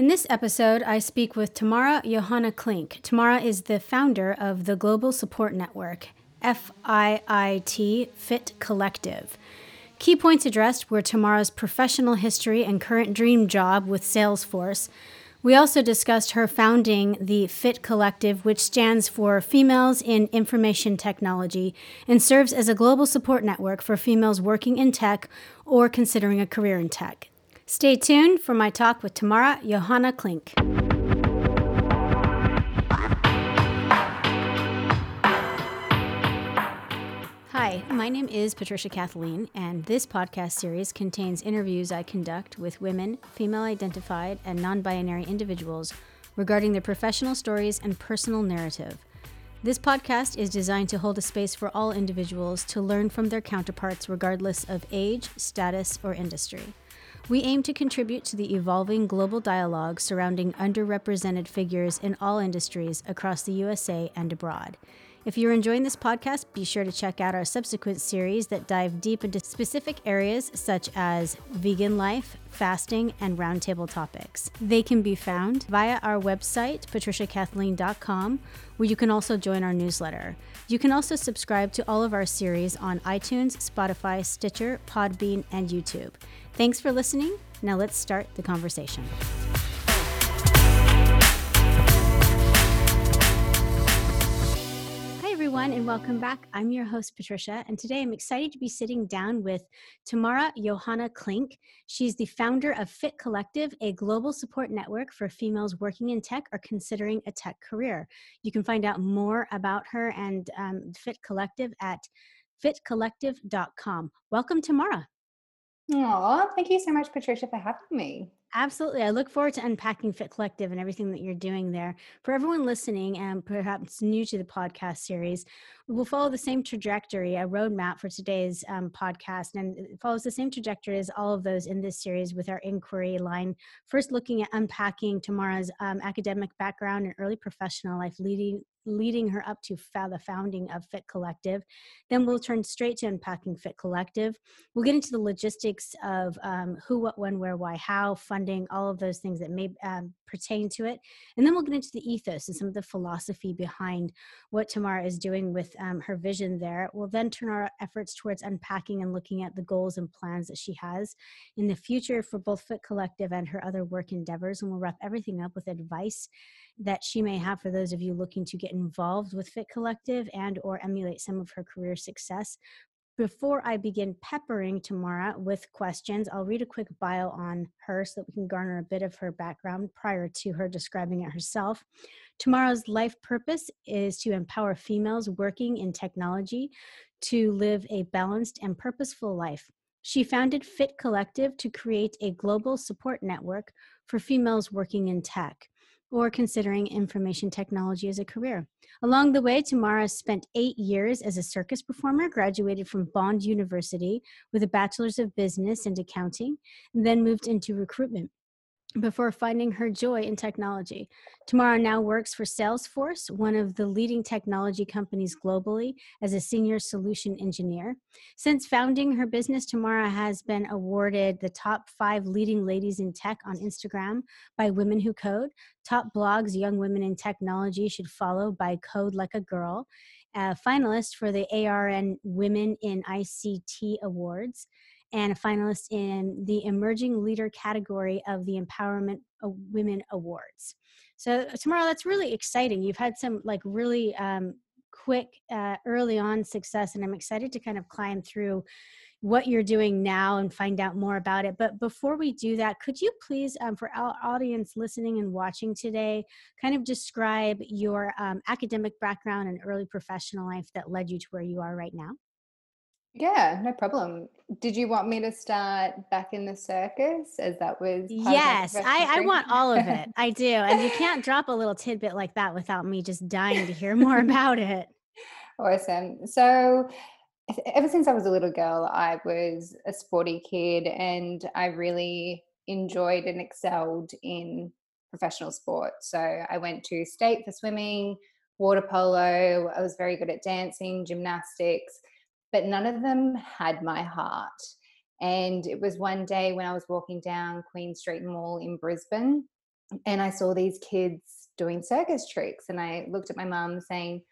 In this episode, I speak with Tamara Johanna Klink. Tamara is the founder of the Global Support Network, FIIT Fit Collective. Key points addressed were Tamara's professional history and current dream job with Salesforce. We also discussed her founding the FIT Collective, which stands for Females in Information Technology and serves as a global support network for females working in tech or considering a career in tech. Stay tuned for my talk with Tamara Johanna Klink. Hi, my name is Patricia Kathleen, and this podcast series contains interviews I conduct with women, female identified, and non binary individuals regarding their professional stories and personal narrative. This podcast is designed to hold a space for all individuals to learn from their counterparts regardless of age, status, or industry. We aim to contribute to the evolving global dialogue surrounding underrepresented figures in all industries across the USA and abroad. If you're enjoying this podcast, be sure to check out our subsequent series that dive deep into specific areas such as vegan life, fasting, and roundtable topics. They can be found via our website, patriciakathleen.com, where you can also join our newsletter. You can also subscribe to all of our series on iTunes, Spotify, Stitcher, Podbean, and YouTube. Thanks for listening. Now let's start the conversation. Everyone, and welcome back. I'm your host, Patricia, and today I'm excited to be sitting down with Tamara Johanna Klink. She's the founder of Fit Collective, a global support network for females working in tech or considering a tech career. You can find out more about her and um, Fit Collective at fitcollective.com. Welcome, Tamara. Oh, thank you so much, Patricia, for having me. Absolutely. I look forward to unpacking Fit Collective and everything that you're doing there. For everyone listening and perhaps new to the podcast series, we'll follow the same trajectory, a roadmap for today's um, podcast, and it follows the same trajectory as all of those in this series with our inquiry line. First, looking at unpacking Tamara's um, academic background and early professional life, leading leading her up to the founding of Fit Collective. Then we'll turn straight to unpacking Fit Collective. We'll get into the logistics of um, who, what, when, where, why, how, funding, all of those things that may um, pertain to it. And then we'll get into the ethos and some of the philosophy behind what Tamara is doing with um, her vision there. We'll then turn our efforts towards unpacking and looking at the goals and plans that she has in the future for both Fit Collective and her other work endeavors. And we'll wrap everything up with advice that she may have for those of you looking to get involved with Fit Collective and or emulate some of her career success. Before I begin peppering Tamara with questions, I'll read a quick bio on her so that we can garner a bit of her background prior to her describing it herself. Tamara's life purpose is to empower females working in technology to live a balanced and purposeful life. She founded Fit Collective to create a global support network for females working in tech or considering information technology as a career. Along the way, Tamara spent eight years as a circus performer, graduated from Bond University with a bachelor's of business and accounting, and then moved into recruitment before finding her joy in technology. Tamara now works for Salesforce, one of the leading technology companies globally, as a senior solution engineer. Since founding her business, Tamara has been awarded the top five leading ladies in tech on Instagram by Women Who Code, top blogs young women in technology should follow by Code Like a Girl, a finalist for the ARN Women in ICT Awards and a finalist in the Emerging Leader category of the Empowerment Women Awards. So, Tamara, that's really exciting. You've had some like really um, quick, uh, early on success, and I'm excited to kind of climb through what you're doing now and find out more about it. But before we do that, could you please, um, for our audience listening and watching today, kind of describe your um, academic background and early professional life that led you to where you are right now? Yeah, no problem. Did you want me to start back in the circus as that was? Yes, I, I want all of it. I do. And you can't drop a little tidbit like that without me just dying to hear more about it. Awesome. So, ever since I was a little girl, I was a sporty kid and I really enjoyed and excelled in professional sport. So, I went to state for swimming, water polo, I was very good at dancing, gymnastics but none of them had my heart. And it was one day when I was walking down Queen Street Mall in Brisbane, and I saw these kids doing circus tricks. And I looked at my mum saying,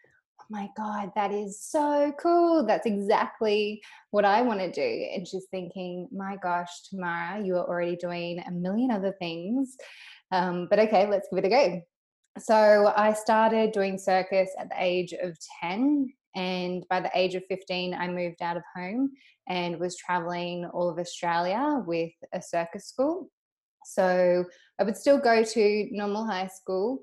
Oh my God, that is so cool. That's exactly what I want to do. And she's thinking, My gosh, Tamara, you are already doing a million other things. Um, but okay, let's give it a go. So I started doing circus at the age of 10. And by the age of 15, I moved out of home and was traveling all of Australia with a circus school. So I would still go to normal high school,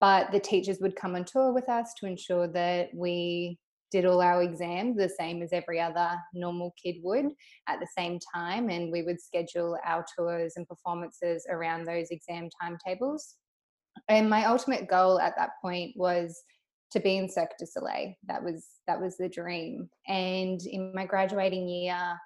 but the teachers would come on tour with us to ensure that we did all our exams the same as every other normal kid would at the same time. And we would schedule our tours and performances around those exam timetables. And my ultimate goal at that point was to be in Cirque du Soleil. That was that was the dream. And in my graduating year,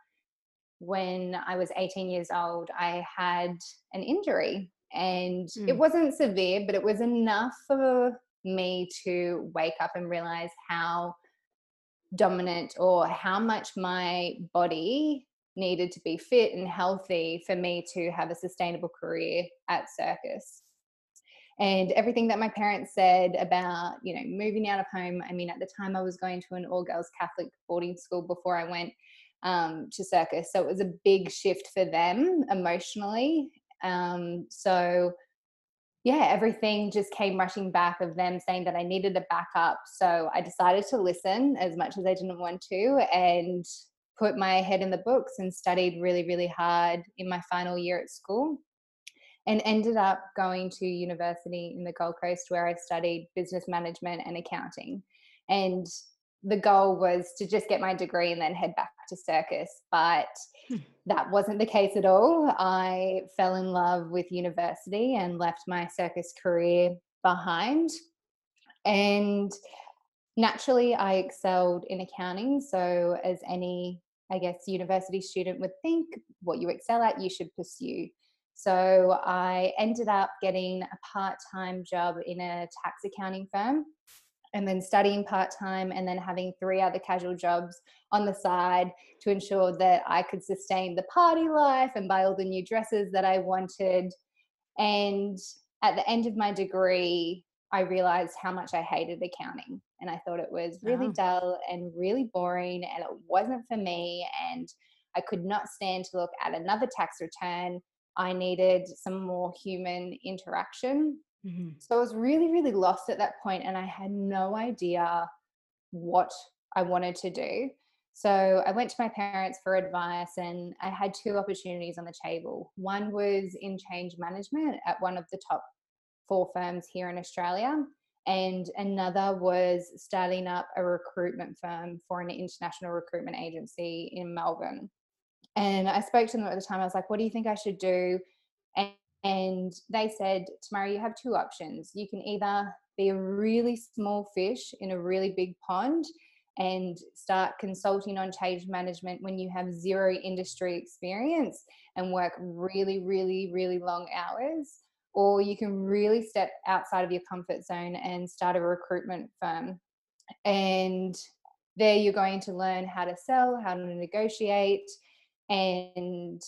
when I was 18 years old, I had an injury and mm. it wasn't severe, but it was enough for me to wake up and realize how dominant or how much my body needed to be fit and healthy for me to have a sustainable career at circus and everything that my parents said about you know moving out of home i mean at the time i was going to an all girls catholic boarding school before i went um, to circus. So it was a big shift for them emotionally. Um, so yeah, everything just came rushing back of them saying that I needed a backup. So I decided to listen as much as I didn't want to and put my head in the books and studied really, really hard in my final year at school and ended up going to university in the Gold Coast where I studied business management and accounting. And the goal was to just get my degree and then head back to circus. But hmm. that wasn't the case at all. I fell in love with university and left my circus career behind. And naturally, I excelled in accounting. So, as any, I guess, university student would think, what you excel at, you should pursue. So, I ended up getting a part time job in a tax accounting firm and then studying part time and then having three other casual jobs on the side to ensure that I could sustain the party life and buy all the new dresses that I wanted. And at the end of my degree, I realized how much I hated accounting. And I thought it was really oh. dull and really boring and it wasn't for me. And I could not stand to look at another tax return. I needed some more human interaction Mm-hmm. So I was really, really lost at that point and I had no idea what I wanted to do. So I went to my parents for advice and I had two opportunities on the table. One was in change management at one of the top four firms here in Australia. And another was starting up a recruitment firm for an international recruitment agency in Melbourne. And I spoke to them at the time. I was like, what do you think I should do? And and they said, Tamara, you have two options. You can either be a really small fish in a really big pond and start consulting on change management when you have zero industry experience and work really, really, really long hours. Or you can really step outside of your comfort zone and start a recruitment firm. And there you're going to learn how to sell, how to negotiate, and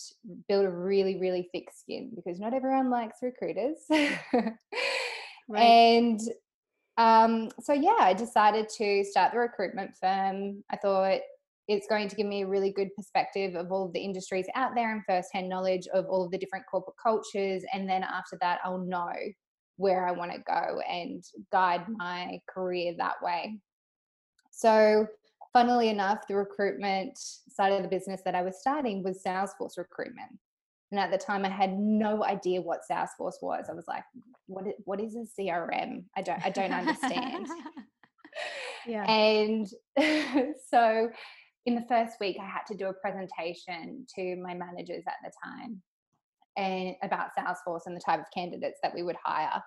build a really, really thick skin because not everyone likes recruiters. right. And um, so, yeah, I decided to start the recruitment firm. I thought it's going to give me a really good perspective of all of the industries out there and firsthand knowledge of all of the different corporate cultures. And then after that, I'll know where I want to go and guide my career that way. So, funnily enough, the recruitment side of the business that I was starting was Salesforce recruitment. And at the time, I had no idea what Salesforce was. I was like, "What? Is, what is a CRM? I don't. I don't understand." yeah. And so, in the first week, I had to do a presentation to my managers at the time, and about Salesforce and the type of candidates that we would hire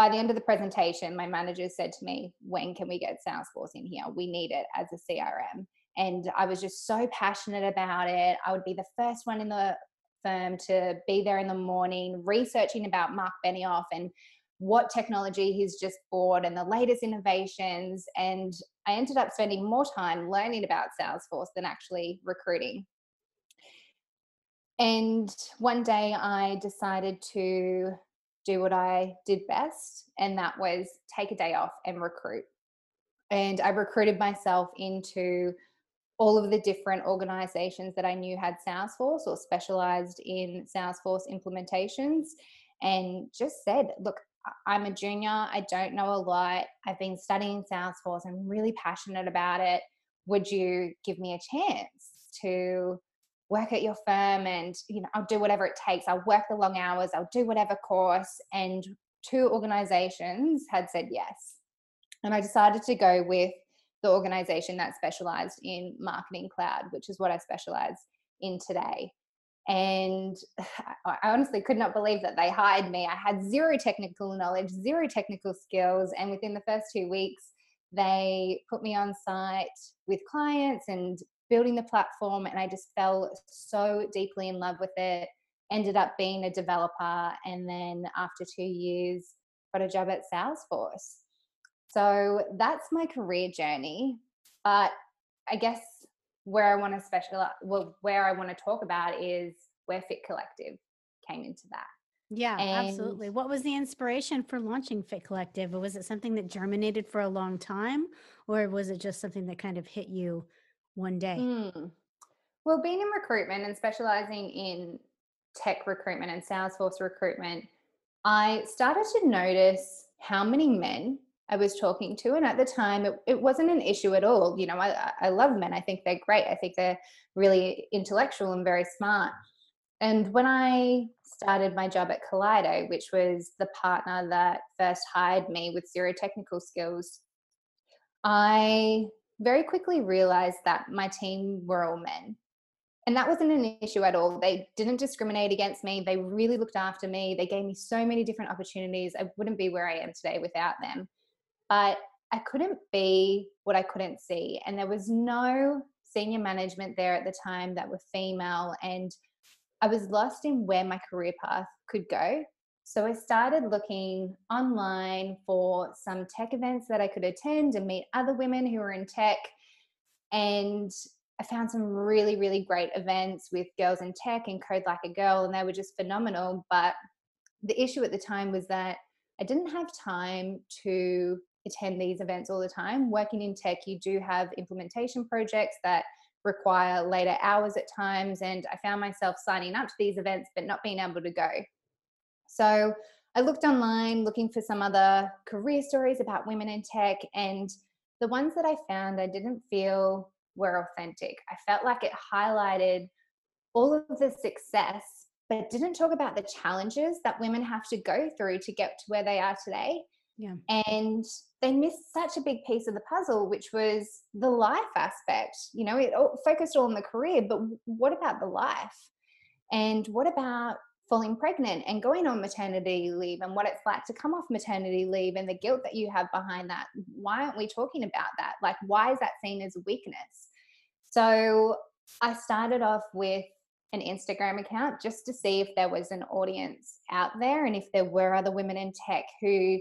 by the end of the presentation, my manager said to me, When can we get Salesforce in here? We need it as a CRM. And I was just so passionate about it. I would be the first one in the firm to be there in the morning researching about Mark Benioff and what technology he's just bought and the latest innovations. And I ended up spending more time learning about Salesforce than actually recruiting. And one day I decided to do what I did best, and that was take a day off and recruit. And I recruited myself into all of the different organizations that I knew had Salesforce or specialized in Salesforce implementations and just said, look, I'm a junior. I don't know a lot. I've been studying Salesforce. I'm really passionate about it. Would you give me a chance to work at your firm and you know I'll do whatever it takes. I'll work the long hours. I'll do whatever course and two organizations had said yes. And I decided to go with the organization that specialized in marketing cloud, which is what I specialize in today. And I honestly could not believe that they hired me. I had zero technical knowledge, zero technical skills. And within the first two weeks, they put me on site with clients and building the platform. And I just fell so deeply in love with it. Ended up being a developer. And then after two years, got a job at Salesforce. So that's my career journey. But I guess where I want to specialize, well, where I want to talk about is where Fit Collective came into that. Yeah, and absolutely. What was the inspiration for launching Fit Collective? Was it something that germinated for a long time, or was it just something that kind of hit you one day? Hmm. Well, being in recruitment and specializing in tech recruitment and Salesforce recruitment, I started to notice how many men I was talking to. And at the time, it, it wasn't an issue at all. You know, I, I love men. I think they're great. I think they're really intellectual and very smart. And when I started my job at Kaleido, which was the partner that first hired me with zero technical skills, I very quickly realized that my team were all men. And that wasn't an issue at all. They didn't discriminate against me. They really looked after me. They gave me so many different opportunities. I wouldn't be where I am today without them but I couldn't be what I couldn't see. And there was no senior management there at the time that were female. And I was lost in where my career path could go. So I started looking online for some tech events that I could attend and meet other women who were in tech. And I found some really, really great events with girls in tech and Code Like a Girl, and they were just phenomenal. But the issue at the time was that I didn't have time to attend these events all the time. Working in tech, you do have implementation projects that require later hours at times. And I found myself signing up to these events, but not being able to go. So I looked online looking for some other career stories about women in tech. And the ones that I found, I didn't feel were authentic. I felt like it highlighted all of the success, but didn't talk about the challenges that women have to go through to get to where they are today. Yeah. And they missed such a big piece of the puzzle, which was the life aspect. You know, it focused all on the career, but what about the life? And what about falling pregnant and going on maternity leave and what it's like to come off maternity leave and the guilt that you have behind that? Why aren't we talking about that? Like, why is that seen as a weakness? So I started off with an Instagram account just to see if there was an audience out there and if there were other women in tech who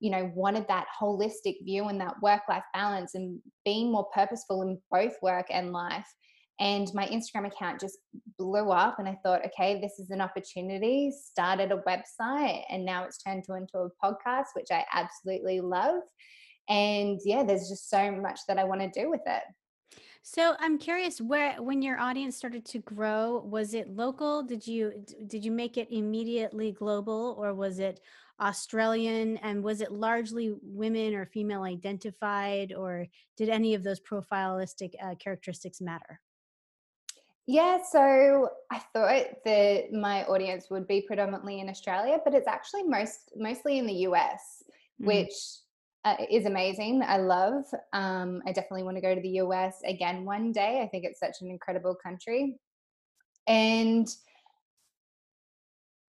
you know wanted that holistic view and that work life balance and being more purposeful in both work and life and my instagram account just blew up and i thought okay this is an opportunity started a website and now it's turned to into a podcast which i absolutely love and yeah there's just so much that i want to do with it so I'm curious where when your audience started to grow was it local did you did you make it immediately global or was it Australian? And was it largely women or female identified, or did any of those profilistic uh, characteristics matter? Yeah, so I thought that my audience would be predominantly in Australia, but it's actually most mostly in the US, mm. which uh, is amazing. I love. Um, I definitely want to go to the US again one day. I think it's such an incredible country, and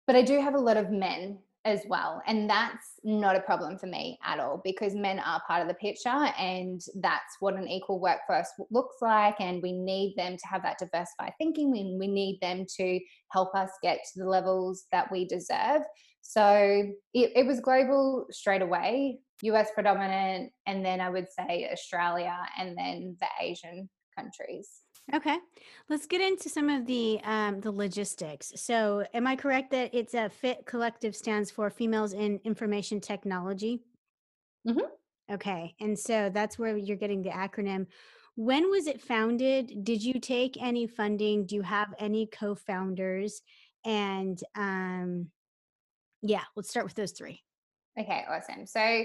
but I do have a lot of men as well. And that's not a problem for me at all because men are part of the picture and that's what an equal workforce looks like. And we need them to have that diversified thinking. We, we need them to help us get to the levels that we deserve. So it, it was global straight away, US predominant, and then I would say Australia and then the Asian countries. Okay, let's get into some of the um, the logistics. So, am I correct that it's a FIT Collective stands for Females in Information Technology? hmm Okay, and so that's where you're getting the acronym. When was it founded? Did you take any funding? Do you have any co-founders? And um, yeah, let's start with those three. Okay, awesome. So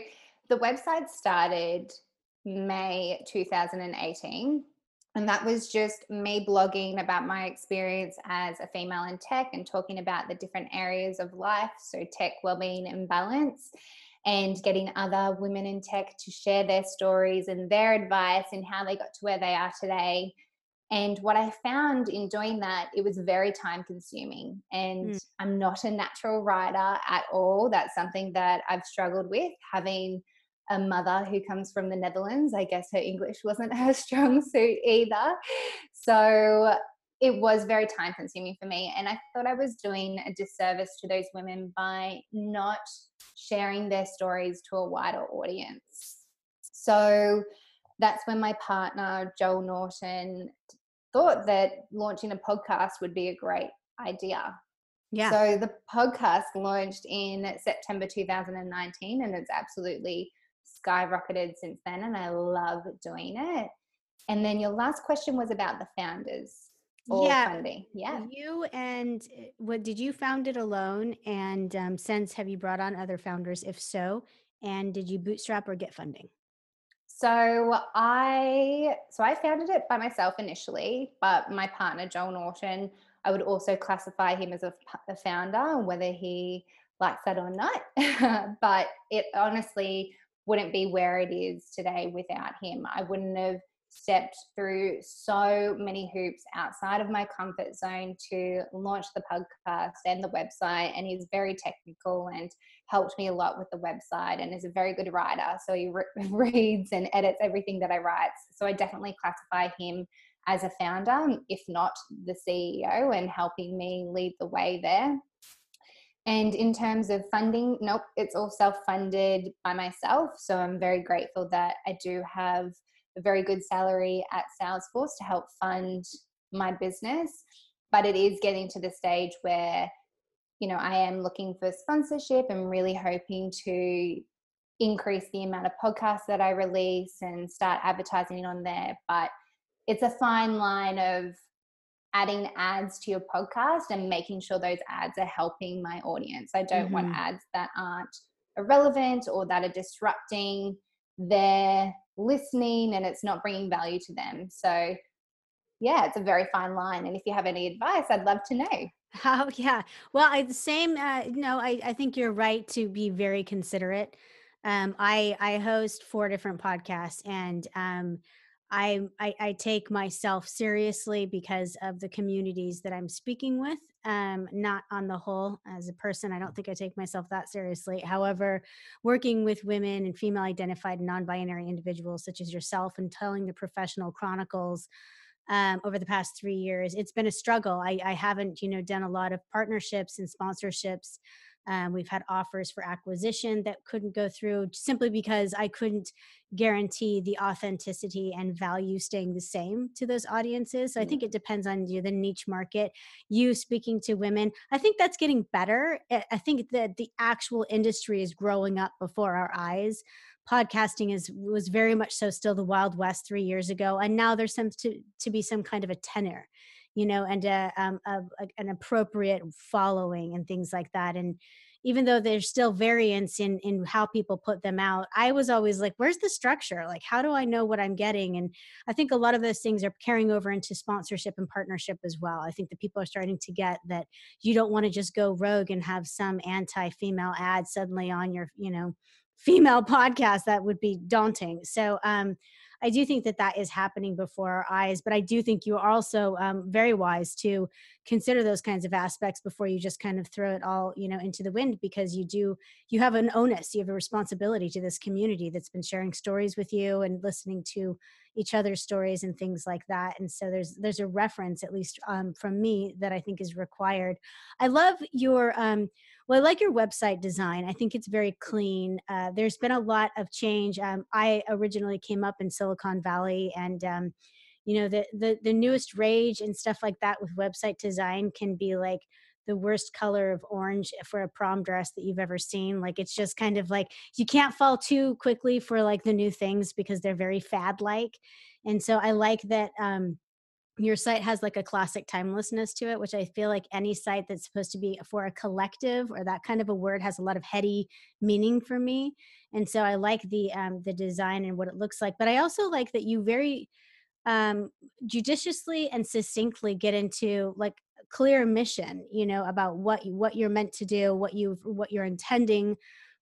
the website started May 2018. And that was just me blogging about my experience as a female in tech and talking about the different areas of life. So, tech, well-being, and balance, and getting other women in tech to share their stories and their advice and how they got to where they are today. And what I found in doing that, it was very time consuming. And Mm, I'm not a natural writer at all. That's something that I've struggled with having a mother who comes from the Netherlands. I guess her English wasn't her strong suit either. So it was very time consuming for me. And I thought I was doing a disservice to those women by not sharing their stories to a wider audience. So that's when my partner, Joel Norton, thought that launching a podcast would be a great idea. yeah. So the podcast launched in September 2019 and it's absolutely skyrocketed since then and I love doing it. And then your last question was about the founders or Yeah, funding. Yeah. you and uh, what did you found it alone? And um, since have you brought on other founders? If so, and did you bootstrap or get funding? So I so I founded it by myself initially, but my partner Joel Norton, I would also classify him as a founder, whether he likes that or not. but it honestly wouldn't be where it is today without him. I wouldn't have stepped through so many hoops outside of my comfort zone to launch the podcast and the website. And he's very technical and helped me a lot with the website and is a very good writer. So he re- reads and edits everything that I write. So I definitely classify him as a founder, if not the CEO, and helping me lead the way there. And in terms of funding, nope, it's all self funded by myself. So I'm very grateful that I do have a very good salary at Salesforce to help fund my business. But it is getting to the stage where, you know, I am looking for sponsorship and really hoping to increase the amount of podcasts that I release and start advertising on there. But it's a fine line of adding ads to your podcast and making sure those ads are helping my audience. I don't want hmm ads that aren't irrelevant or that are disrupting their listening and it's not bringing value to them. So, yeah, it's a very fine line. And if you have any advice, I'd love to know. Oh yeah. Well, I the same. Uh, no, I I think you're right to be very considerate. Um, I I host four different podcasts, and um, I, I I take myself seriously because of the communities that I'm speaking with. Um, not on the whole, as a person, I don't think I take myself that seriously. However, working with women and female identified non-binary individuals such as yourself and telling the professional chronicles um, over the past three years. It's been a struggle. I, I haven't, you know, done a lot of partnerships and sponsorships. Um, we've had offers for acquisition that couldn't go through simply because I couldn't guarantee the authenticity and value staying the same to those audiences. So I Mm, think it depends on you, the niche market. You speaking to women, I think that's getting better. I I think that the actual industry is growing up before our eyes podcasting is was very much so still the wild west three years ago and now there seems to to be some kind of a tenor you know and a, um, a, a- an appropriate following and things like that and even though there's still variance in in how people put them out i was always like where's the structure? Like how do i know what i'm getting? And i think a lot of those things are carrying over into sponsorship and partnership as well. I think that people are starting to get that you don't want to just go rogue and have some anti-female ad suddenly on your you know female podcast. That would be daunting. So um i do think that that is happening before our eyes but i do think you are also um, very wise to consider those kinds of aspects before you just kind of throw it all you know into the wind because you do you have an onus you have a responsibility to this community that's been sharing stories with you and listening to each other's stories and things like that and so there's there's a reference at least um, from me that i think is required. I love your um, well, I like your website design. I think it's very clean. Uh, there's been a lot of change. Um, I originally came up in Silicon Valley, and um, you know the the, the newest rage and stuff like that with website design can be like the worst color of orange for a prom dress that you've ever seen. Like it's just kind of like you can't fall too quickly for like the new things because they're very fad like. And so I like that um your site has like a classic timelessness to it, which I feel like any site that's supposed to be for a collective or that kind of a word has a lot of heady meaning for me. And so I like the um the design and what it looks like. But I also like that you very um judiciously and succinctly get into like clear mission you know about what what you're meant to do what you what you're intending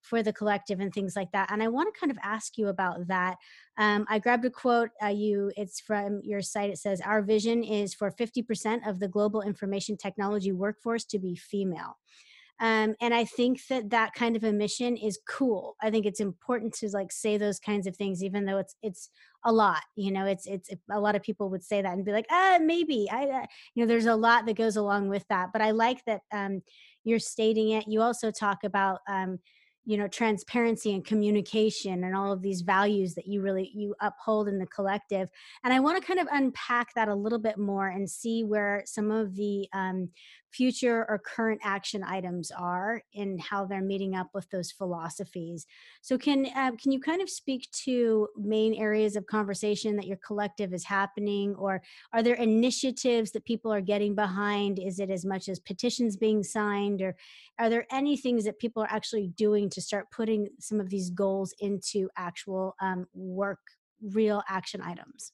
for the collective and things like that and i want to kind of ask you about that. Um, i grabbed a quote uh, you it's from your site it says our vision is for 50% of the global information technology workforce to be female. Um, and i think that that kind of a mission is cool. I think it's important to like say those kinds of things even though it's it's a lot you know it's it's a lot of people would say that and be like ah maybe i uh, you know there's a lot that goes along with that but i like that um, you're stating it. You also talk about um, you know transparency and communication and all of these values that you really you uphold in the collective and i want to kind of unpack that a little bit more and see where some of the um, future or current action items are and how they're meeting up with those philosophies. So can uh, can you kind of speak to main areas of conversation that your collective is happening or are there initiatives that people are getting behind? Is it as much as petitions being signed or are there any things that people are actually doing to start putting some of these goals into actual um, work real action items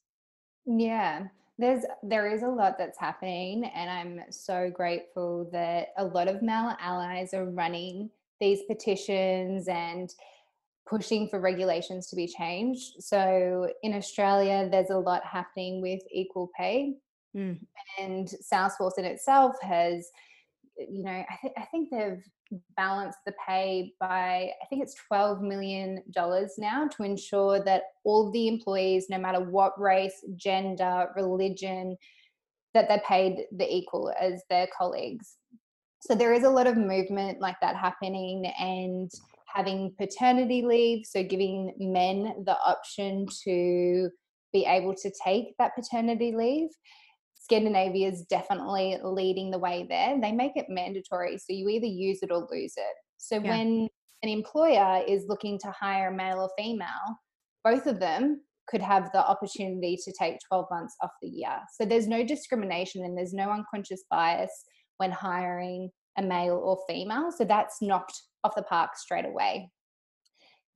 yeah there's there is a lot that's happening and i'm so grateful that a lot of male allies are running these petitions and pushing for regulations to be changed so in australia there's a lot happening with equal pay mm. and salesforce in itself has you know I, th- I think they've balanced the pay by I think it's 12 million dollars now to ensure that all the employees no matter what race, gender, religion that they're paid the equal as their colleagues. So there is a lot of movement like that happening and having paternity leave so giving men the option to be able to take that paternity leave Scandinavia is definitely leading the way there. They make it mandatory. So you either use it or lose it. So yeah. when an employer is looking to hire a male or female, both of them could have the opportunity to take 12 months off the year. So there's no discrimination and there's no unconscious bias when hiring a male or female. So that's knocked off the park straight away.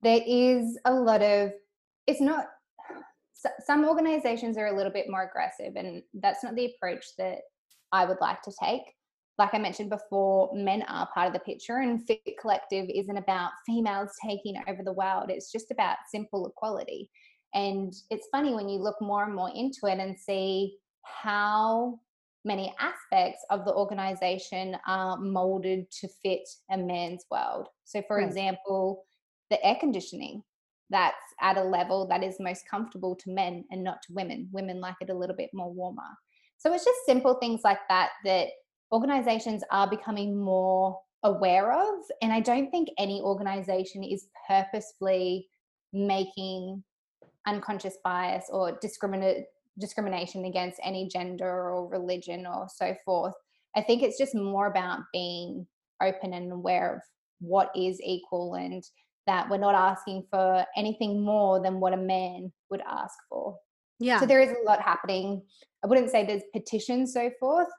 There is a lot of, it's not some organizations are a little bit more aggressive, and that's not the approach that I would like to take. Like I mentioned before, men are part of the picture, and Fit Collective isn't about females taking over the world. It's just about simple equality. And it's funny when you look more and more into it and see how many aspects of the organization are molded to fit a man's world. So, for right. example, the air conditioning that's at a level that is most comfortable to men and not to women. Women like it a little bit more warmer. So it's just simple things like that that organizations are becoming more aware of. And I don't think any organization is purposefully making unconscious bias or discrimination against any gender or religion or so forth. I think it's just more about being open and aware of what is equal and that we're not asking for anything more than what a man would ask for. Yeah. So there is a lot happening. I wouldn't say there's petitions so forth.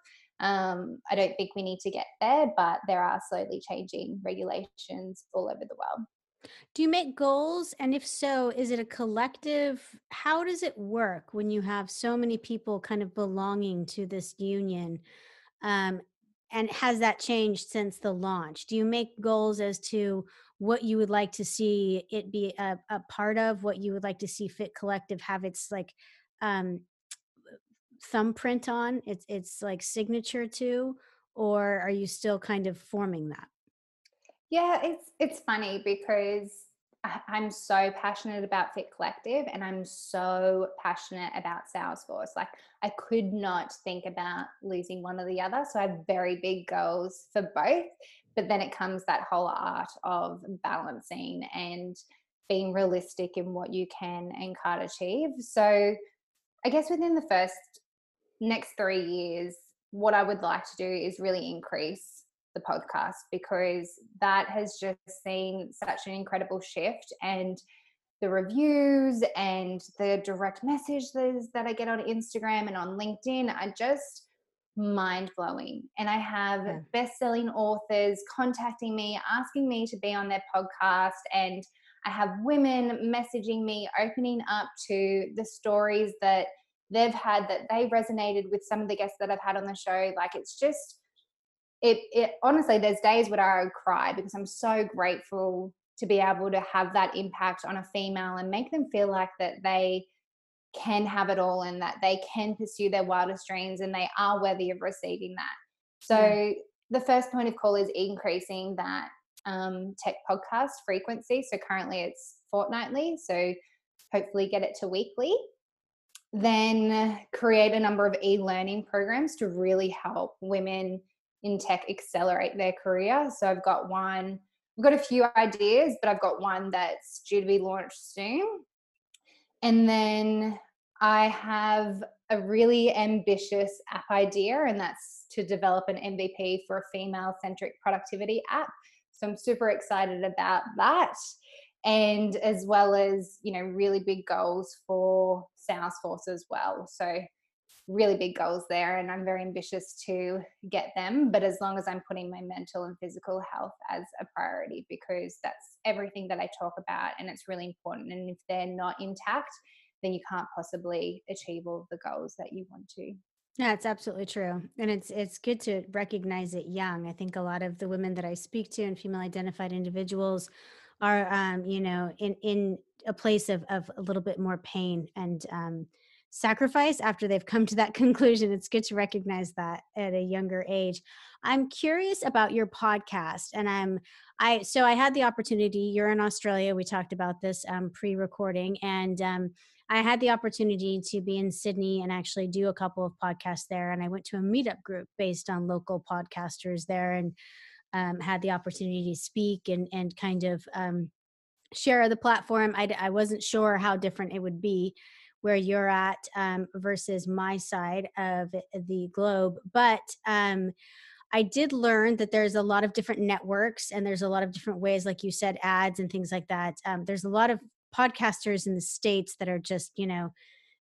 Um, I don't think we need to get there, but there are slowly changing regulations all over the world. Do you make goals? And if so, is it a collective? How does it work when you have so many people kind of belonging to this union? Um, and has that changed since the launch? Do you make goals as to what you would like to see it be a, a part of what you would like to see fit collective have its like um thumbprint on its its like signature to or are you still kind of forming that yeah it's it's funny because I'm so passionate about Fit Collective and I'm so passionate about Salesforce. Like, I could not think about losing one or the other. So, I have very big goals for both but then it comes that whole art of balancing and being realistic in what you can and can't achieve. So I guess within the first next three years, what I would like to do is really increase the podcast because that has just seen such an incredible shift and the reviews and the direct messages that I get on Instagram and on LinkedIn are just mind blowing. And I have yeah. best selling authors contacting me, asking me to be on their podcast. And I have women messaging me, opening up to the stories that they've had that they resonated with some of the guests that I've had on the show. Like it's just, it, it honestly, there's days where I cry because I'm so grateful to be able to have that impact on a female and make them feel like that they can have it all and that they can pursue their wildest dreams and they are worthy of receiving that. So yeah. the first point of call is increasing that um, tech podcast frequency. So currently it's fortnightly. So hopefully get it to weekly. Then create a number of e-learning programs to really help women in tech accelerate their career. So I've got one I've got a few ideas, but I've got one that's due to be launched soon. And then I have a really ambitious app idea, and that's to develop an MVP for a female centric productivity app. So I'm super excited about that. And as well as, you know, really big goals for Salesforce as well. So really big goals there and I'm very ambitious to get them. But as long as I'm putting my mental and physical health as a priority, because that's everything that I talk about and it's really important. And if they're not intact, then you can't possibly achieve all the goals that you want to. Yeah, it's absolutely true. And it's it's good to recognize it young. I think a lot of the women that I speak to and female identified individuals are um, you know, in in a place of of a little bit more pain and um sacrifice after they've come to that conclusion. It's good to recognize that at a younger age. I'm curious about your podcast, and I'm I so I had the opportunity. You're in Australia. We talked about this um, pre-recording, and um, I had the opportunity to be in Sydney and actually do a couple of podcasts there. And I went to a meetup group based on local podcasters there, and um, had the opportunity to speak and and kind of um, share the platform. I, I wasn't sure how different it would be where you're at um, versus my side of the globe. But um, I did learn that there's a lot of different networks and there's a lot of different ways, like you said, ads and things like that. Um, there's a lot of podcasters in the States that are just, you know,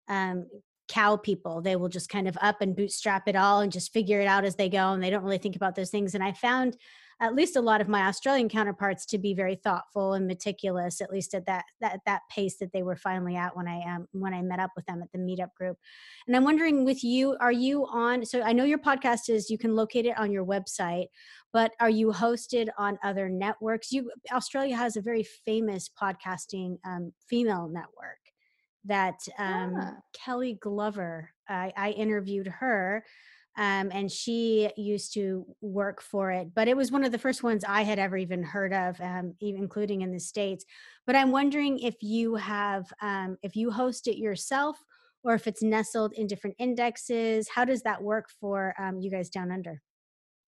um, cow people. They will just kind of up and bootstrap it all and just figure it out as they go. And they don't really think about those things. And I found at least a lot of my Australian counterparts to be very thoughtful and meticulous, at least at that that that pace that they were finally at when I um when I met up with them at the meetup group. And I'm wondering with you, are you on? So I know your podcast is you can locate it on your website, but are you hosted on other networks? You Australia has a very famous podcasting um, female network that um, yeah. Kelly Glover. I, I interviewed her um, and she used to work for it. But it was one of the first ones I had ever even heard of, um, even including in the states. But I'm wondering if you have, um, if you host it yourself, or if it's nestled in different indexes. How does that work for um, you guys down under?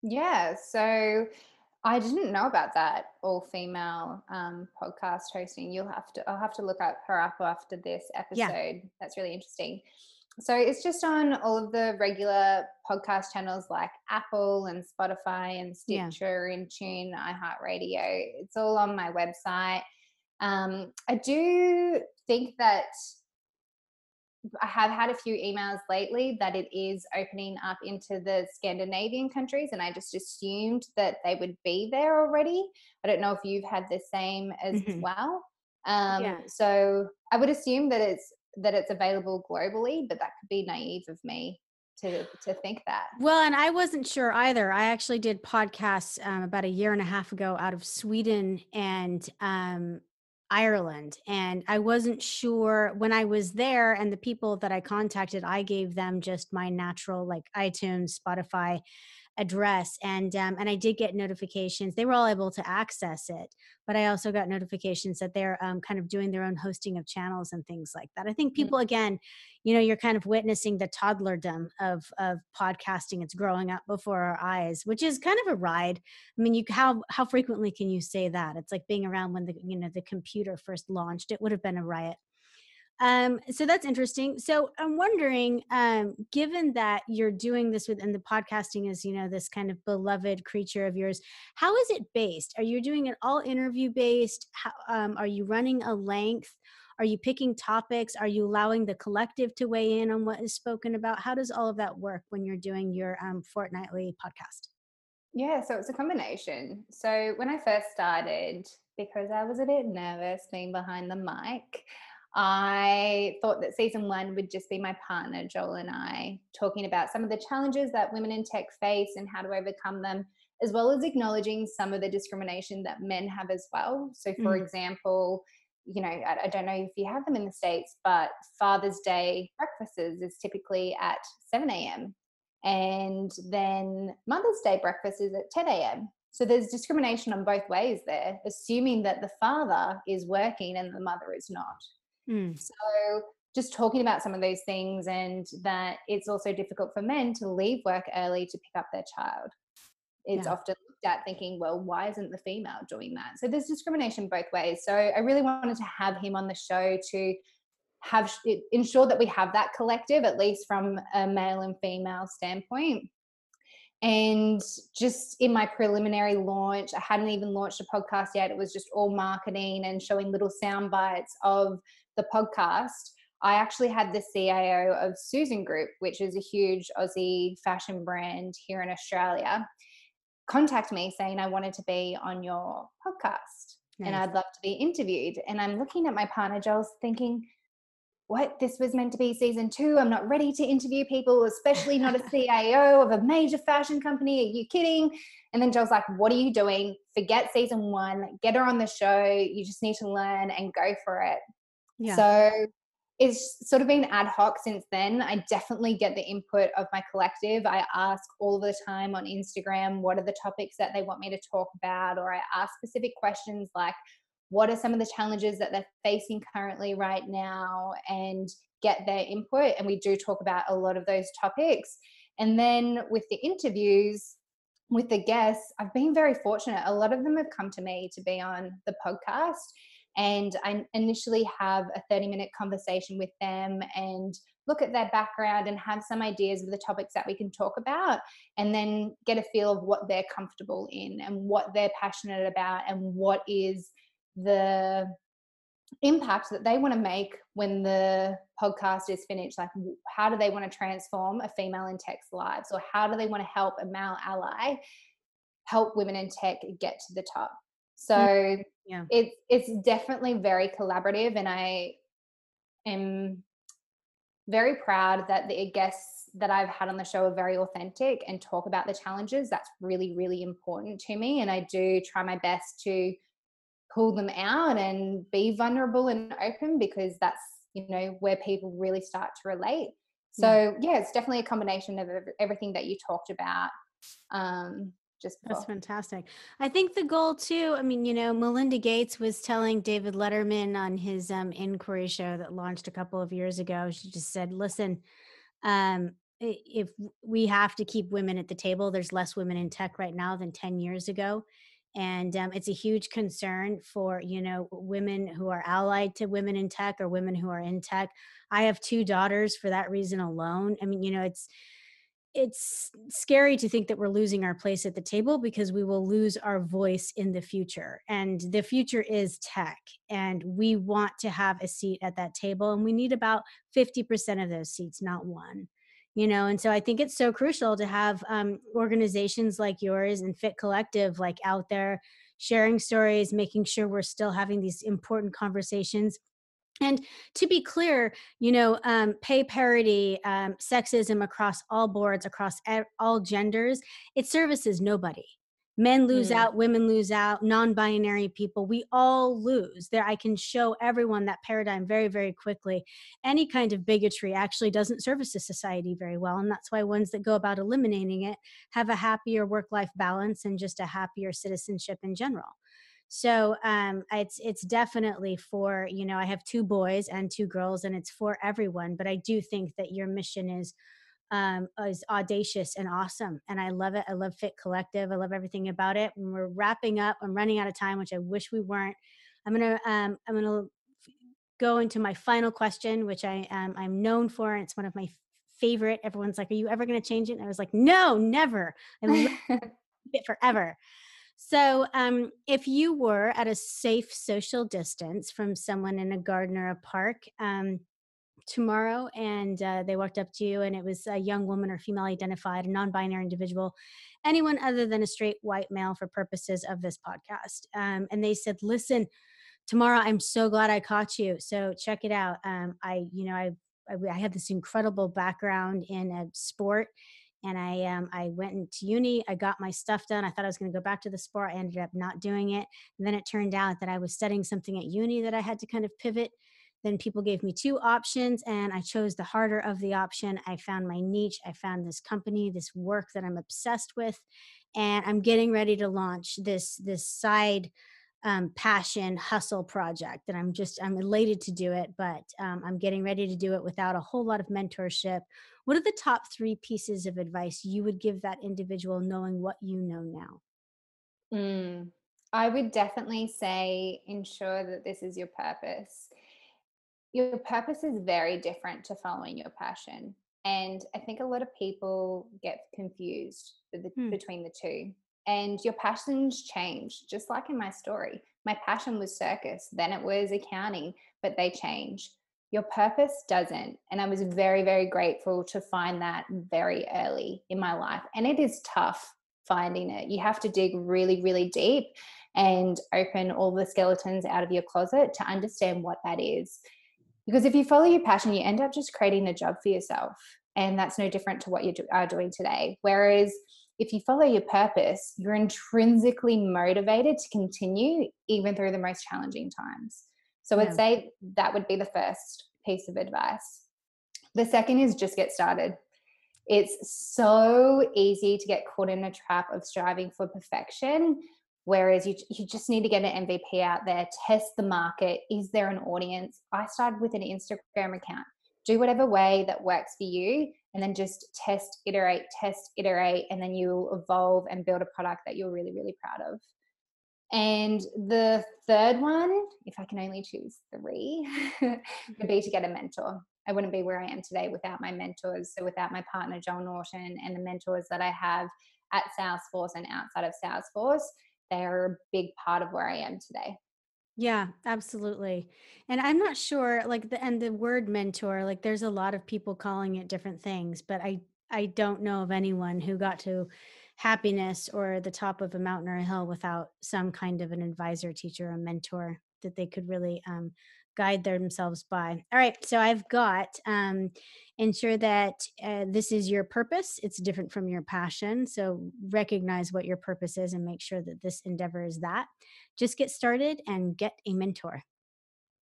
Yeah, so I didn't know about that all female um, podcast hosting. You'll have to, I'll have to look up her up after this episode. Yeah. That's really interesting. So it's just on all of the regular podcast channels like Apple and Spotify and Stitcher yeah. and Tune, iHeartRadio. It's all on my website. Um, I do think that I have had a few emails lately that it is opening up into the Scandinavian countries, and I just assumed that they would be there already. I don't know if you've had the same as mm-hmm. well. Um, yeah. So I would assume that it's that it's available globally, but that could be naive of me to to think that. Well, and I wasn't sure either. I actually did podcasts um, about a year and a half ago out of Sweden and um, Ireland, and I wasn't sure when I was there. And the people that I contacted, I gave them just my natural like iTunes, Spotify address and um, and I did get notifications. They were all able to access it, but I also got notifications that they're um, kind of doing their own hosting of channels and things like that. I think mm. people again, you know, you're kind of witnessing the toddlerdom of of podcasting. It's growing up before our eyes, which is kind of a ride. I mean, you how how frequently can you say that? It's like being around when the you know the computer first launched. It would have been a riot. Um, so that's interesting. So I'm wondering, um, given that you're doing this within the podcasting is, you know, this kind of beloved creature of yours, how is it based? Are you doing it all interview based? How, um, are you running a length? Are you picking topics? Are you allowing the collective to weigh in on what is spoken about? How does all of that work when you're doing your um, fortnightly podcast? Yeah, so it's a combination. So when I first started, because I was a bit nervous being behind the mic, I thought that season one would just be my partner, Joel, and I talking about some of the challenges that women in tech face and how to overcome them, as well as acknowledging some of the discrimination that men have as well. So, for mm. example, you know, I, I, don't know if you have them in the States, but Father's Day breakfasts is typically at 7 a.m. And then Mother's Day breakfast is at 10 a.m. So there's discrimination on both ways there, assuming that the father is working and the mother is not. Mm. So just talking about some of those things and that it's also difficult for men to leave work early to pick up their child. It's yeah. often looked at thinking, well, why isn't the female doing that? So there's discrimination both ways. So I really wanted to have him on the show to have ensure that we have that collective, at least from a male and female standpoint. And just in my preliminary launch, I hadn't even launched a podcast yet. It was just all marketing and showing little sound bites of the podcast, I actually had the CIO of Sussan Group, which is a huge Aussie fashion brand here in Australia, contact me saying I wanted to be on your podcast nice. and I'd love to be interviewed. And I'm looking at my partner, Joel's thinking, what this was meant to be season two. I'm not ready to interview people, especially not a CIO of a major fashion company. Are you kidding? And then Joel's like, What are you doing? Forget season one, get her on the show. You just need to learn and go for it. Yeah. So it's sort of been ad hoc since then. I definitely get the input of my collective. I ask all the time on Instagram what are the topics that they want me to talk about, or I ask specific questions like, what are some of the challenges that they're facing currently right now, and get their input. And we do talk about a lot of those topics. And then with the interviews, with the guests, I've been very fortunate. A lot of them have come to me to be on the podcast and I initially have a 30 minute conversation with them and look at their background and have some ideas of the topics that we can talk about and then get a feel of what they're comfortable in and what they're passionate about and what is the impact that they want to make when the podcast is finished. Like how do they want to transform a female in tech's lives or how do they want to help a male ally help women in tech get to the top so yeah. it's it's definitely very collaborative and I am very proud that the guests that I've had on the show are very authentic and talk about the challenges. That's really, really important to me. And I do try my best to pull them out and be vulnerable and open because that's, you know, where people really start to relate. So, yeah, yeah it's definitely a combination of everything that you talked about. Um, just before. that's fantastic. I think the goal too i mean you know melinda gates was telling david letterman on his um, inquiry show that launched a couple of years ago she just said listen um, if we have to keep women at the table there's less women in tech right now than 10 years ago and um, it's a huge concern for you know women who are allied to women in tech or women who are in tech. I have two daughters for that reason alone. I mean you know it's it's scary to think that we're losing our place at the table because we will lose our voice in the future. And the future is tech. And we want to have a seat at that table. And we need about 50% of those seats, not one. You know, and so I think it's so crucial to have um, organizations like yours and Fit Collective like out there sharing stories, making sure we're still having these important conversations and to be clear, you know, um, pay parity, um, sexism across all boards, across all genders, it services nobody. Men lose mm. out, women lose out, non-binary people, we all lose. There, I can show everyone that paradigm very, very quickly. Any kind of bigotry actually doesn't service a society very well, and that's why ones that go about eliminating it have a happier work-life balance and just a happier citizenship in general. So um, it's it's definitely for you know I have two boys and two girls, and it's for everyone. But I do think that your mission is um, is audacious and awesome, and I love it. I love Fit Collective. I love everything about it. When we're wrapping up, I'm running out of time, which I wish we weren't. I'm gonna um, I'm gonna go into my final question, which I am I'm known for, and it's one of my favorite. Everyone's like, "Are you ever going to change it?" And I was like, "No, never. I love it forever." So, um, if you were at a safe social distance from someone in a garden or a park um, tomorrow, and uh, they walked up to you, and it was a young woman or female identified, a non binary individual, anyone other than a straight white male for purposes of this podcast, um, and they said, Listen, Tamara i'm so glad i caught you so check it out um, i you know I, I i this incredible background in a sport and I um, I went into uni. I got my stuff done. I thought I was going to go back to the sport. I ended up not doing it. And then it turned out that I was studying something at uni that I had to kind of pivot. Then people gave me two options, and I chose the harder of the option. I found my niche. I found this company, this work that I'm obsessed with, and I'm getting ready to launch this this side um, passion hustle project and i'm just i'm elated to do it but um, i'm getting ready to do it without a whole lot of mentorship. What are the top three pieces of advice you would give that individual knowing what you know now? Mm, i would definitely say ensure that this is your purpose. Your purpose is very different to following your passion and i think a lot of people get confused the, hmm. between the two and your passions change just like in my story. My passion was circus then it was accounting but they change. Your purpose doesn't and i was very very grateful to find that very early in my life. And it is tough finding it. You have to dig really really deep and open all the skeletons out of your closet to understand what that is. Because if you follow your passion you end up just creating a job for yourself and that's no different to what you are doing today. Whereas if you follow your purpose, you're intrinsically motivated to continue even through the most challenging times. So yeah. I'd say that would be the first piece of advice. The second is just get started. It's so easy to get caught in a trap of striving for perfection, whereas you, you just need to get an MVP out there, test the market. Is there an audience? I started with an Instagram account. Do whatever way that works for you and then just test, iterate, test, iterate, and then you'll evolve and build a product that you're really, really proud of. And the third one, if I can only choose three, would be to get a mentor. I wouldn't be where I am today without my mentors. So, without my partner, Joel Norton, and the mentors that I have at Salesforce and outside of Salesforce, they are a big part of where I am today. Yeah, absolutely. And I'm not sure like the and the word mentor, like there's a lot of people calling it different things, but I I don't know of anyone who got to happiness or the top of a mountain or a hill without some kind of an advisor, teacher, or mentor that they could really um, guide themselves by. All right, so I've got um, ensure that uh, this is your purpose. It's different from your passion. So recognize what your purpose is and make sure that this endeavor is that. Just get started and get a mentor.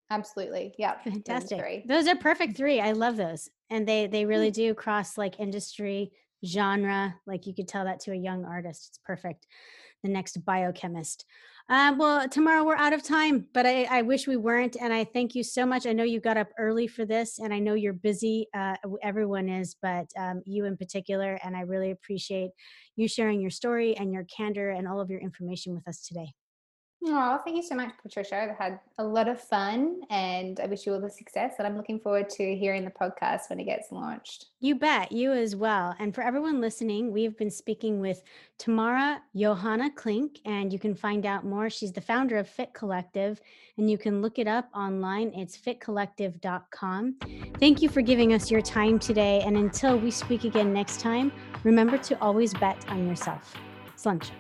Absolutely. Yeah. Fantastic. Those are perfect three. I love those. And they they really do cross like industry, genre. Like you could tell that to a young artist. It's perfect. The next biochemist. Uh, well, Tamara we're out of time, but I, I, wish we weren't. And I thank you so much. I know you got up early for this, and I know you're busy. Uh, everyone is, but um, you in particular. And I really appreciate you sharing your story and your candor and all of your information with us today. Oh, thank you so much, Patricia. I've had a lot of fun and I wish you all the success. And I'm looking forward to hearing the podcast when it gets launched. You bet, you as well. And for everyone listening, we've been speaking with Tamara Johanna Klink, and you can find out more. She's the founder of Fit Collective, and you can look it up online. It's fitcollective.com. Thank you for giving us your time today. And until we speak again next time, remember to always bet on yourself. Slunch.